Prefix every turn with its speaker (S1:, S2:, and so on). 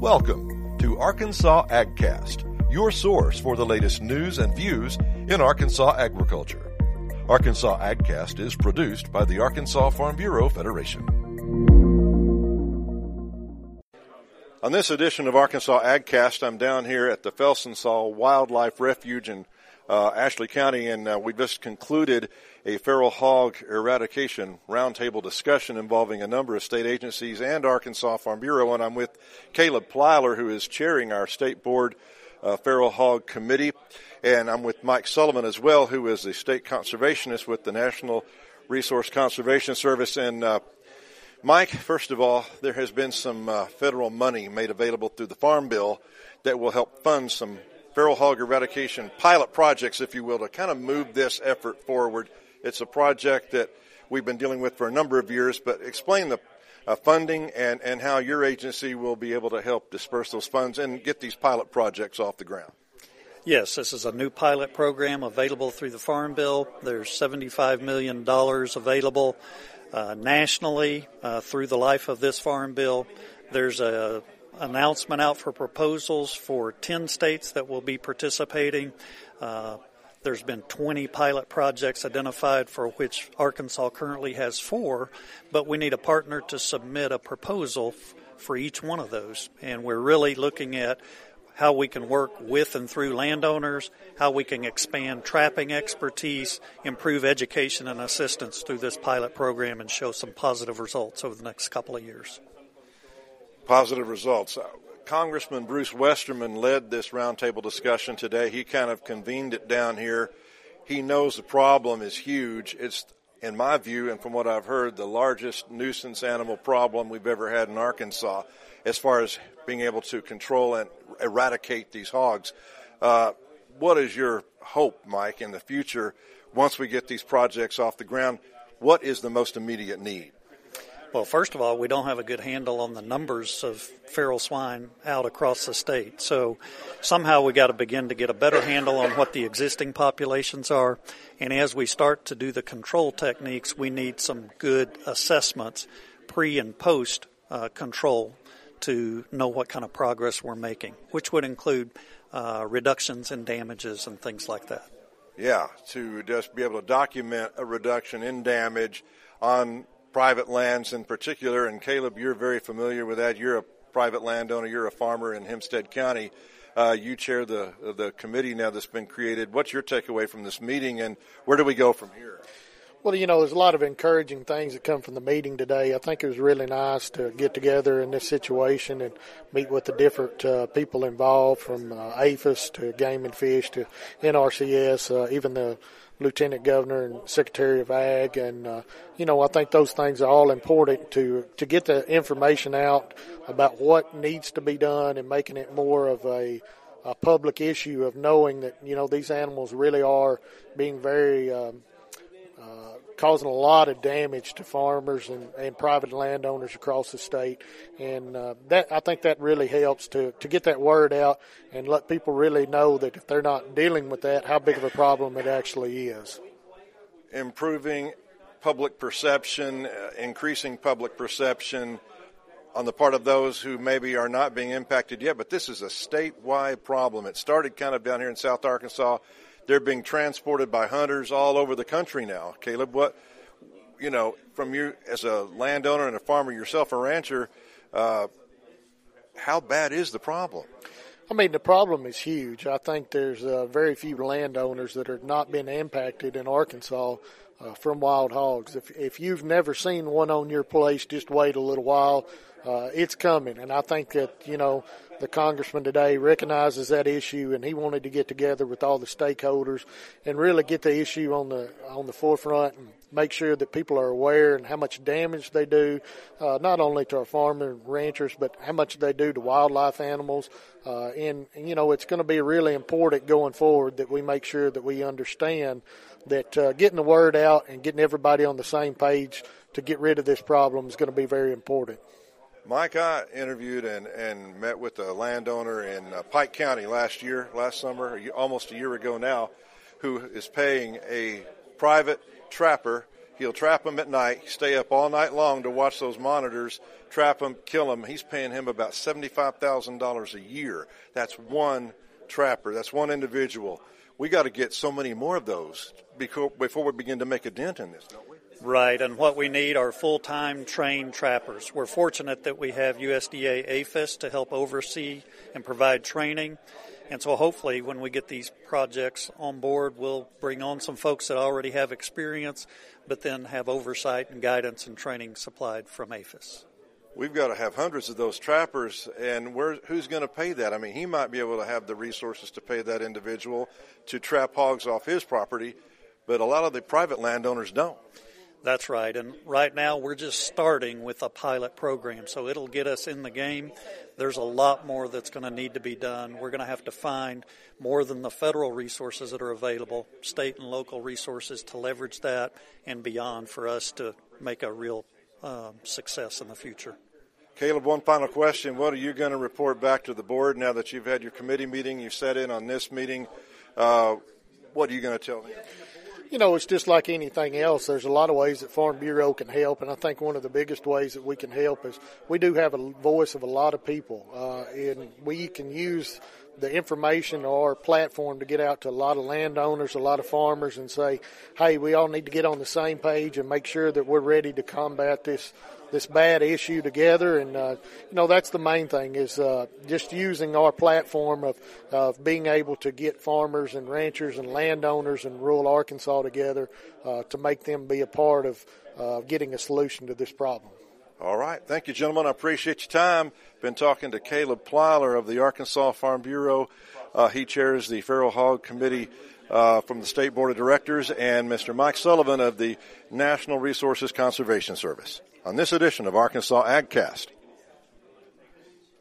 S1: Welcome to Arkansas AgCast, your source for the latest news and views in Arkansas agriculture. Arkansas AgCast is produced by the Arkansas Farm Bureau Federation. On this edition of Arkansas AgCast, I'm down here at the Felsenthal Wildlife Refuge in uh, Ashley County, and uh, we just concluded a feral hog eradication roundtable discussion involving a number of state agencies and Arkansas Farm Bureau. And I'm with Caleb Plyler, who is chairing our state board uh, feral hog committee. And I'm with Mike Sullivan as well, who is the state conservationist with the National Resource Conservation Service. And uh, Mike, first of all, there has been some uh, federal money made available through the Farm Bill that will help fund some feral hog eradication pilot projects, if you will, to kind of move this effort forward. It's a project that we've been dealing with for a number of years, but explain the uh, funding and, and how your agency will be able to help disperse those funds and get these pilot projects off the ground.
S2: Yes, this is a new pilot program available through the Farm Bill. There's $75 million available uh, nationally uh, through the life of this Farm Bill. There's a announcement out for proposals for 10 states that will be participating. Uh, there's been 20 pilot projects identified for which Arkansas currently has four, but we need a partner to submit a proposal f- for each one of those. And we're really looking at how we can work with and through landowners, how we can expand trapping expertise, improve education and assistance through this pilot program, and show some positive results over the next couple of years.
S1: Positive results. Congressman Bruce Westerman led this roundtable discussion today. He kind of convened it down here. He knows the problem is huge. It's, in my view, and from what I've heard, the largest nuisance animal problem we've ever had in Arkansas as far as being able to control and eradicate these hogs. Uh, what is your hope, Mike, in the future once we get these projects off the ground? What is the most immediate need?
S2: Well, first of all, we don't have a good handle on the numbers of feral swine out across the state. So somehow we got to begin to get a better handle on what the existing populations are. And as we start to do the control techniques, we need some good assessments pre and post uh, control to know what kind of progress we're making, which would include uh, reductions in damages and things like that.
S1: Yeah, to just be able to document a reduction in damage on private lands in particular. And Caleb, you're very familiar with that. You're a private landowner. You're a farmer in Hempstead County. Uh, you chair the the committee now that's been created. What's your takeaway from this meeting, and where do we go from here?
S3: Well, you know, there's a lot of encouraging things that come from the meeting today. I think it was really nice to get together in this situation and meet with the different uh, people involved, from uh, APHIS to Game and Fish to NRCS, uh, even the lieutenant governor and secretary of ag and uh, you know I think those things are all important to to get the information out about what needs to be done and making it more of a, a public issue of knowing that you know these animals really are being very um, causing a lot of damage to farmers and, and private landowners across the state. And uh, that I think that really helps to, to get that word out and let people really know that if they're not dealing with that, how big of a problem it actually is.
S1: Improving public perception, uh, increasing public perception on the part of those who maybe are not being impacted yet, but this is a statewide problem. It started kind of down here in South Arkansas they're being transported by hunters all over the country now. Caleb, what you know from you as a landowner and a farmer yourself, a rancher, uh, how bad is the problem?
S3: I mean, the problem is huge. I think there's uh, very few landowners that have not been impacted in Arkansas uh, from wild hogs. If if you've never seen one on your place, just wait a little while. Uh, it's coming, and I think that you know the congressman today recognizes that issue, and he wanted to get together with all the stakeholders and really get the issue on the on the forefront and make sure that people are aware and how much damage they do, uh, not only to our farmers and ranchers, but how much they do to wildlife animals. Uh, and, you know, it's going to be really important going forward that we make sure that we understand that uh, getting the word out and getting everybody on the same page to get rid of this problem is going to be very important.
S1: Mike, I interviewed and, and met with a landowner in uh, Pike County last year, last summer, almost a year ago now, who is paying a private trapper He'll trap them at night, stay up all night long to watch those monitors, trap them, kill them. He's paying him about $75,000 a year. That's one trapper. That's one individual. We got to get so many more of those before, we begin to make a dent in this, don't we?
S2: Right, and what we need are full time trained trappers. We're fortunate that we have USDA APHIS to help oversee and provide training. And so hopefully, when we get these projects on board, we'll bring on some folks that already have experience, but then have oversight and guidance and training supplied from APHIS.
S1: We've got to have hundreds of those trappers, and who's going to pay that? I mean, he might be able to have the resources to pay that individual to trap hogs off his property, but a lot of the private landowners don't.
S2: That's right. And right now we're just starting with a pilot program, so it'll get us in the game. There's a lot more that's going to need to be done. We're going to have to find more than the federal resources that are available, state and local resources to leverage that and beyond for us to make a real um, success in the future.
S1: Caleb, one final question. What are you going to report back to the board now that you've had your committee meeting? you've sat in on this meeting. Uh, what are you going to tell them?
S3: you know, it's just like anything else. There's a lot of ways that Farm Bureau can help, and I think one of the biggest ways that we can help is we do have a voice of a lot of people, uh, and we can use the information or platform to get out to a lot of landowners, a lot of farmers, and say, "Hey, we all need to get on the same page and make sure that we're ready to combat this this bad issue together. And uh, you know that's the main thing is uh, just using our platform of of being able to get farmers and ranchers and landowners in rural Arkansas together uh, to make them be a part of uh, getting a solution to this problem.
S1: All right. Thank you, gentlemen. I appreciate your time. Been talking to Caleb Plyler of the Arkansas Farm Bureau. Uh, he chairs the Feral Hog Committee uh, from the State Board of Directors, and Mr. Mike Sullivan of the National Resources Conservation Service on this edition of Arkansas AgCast.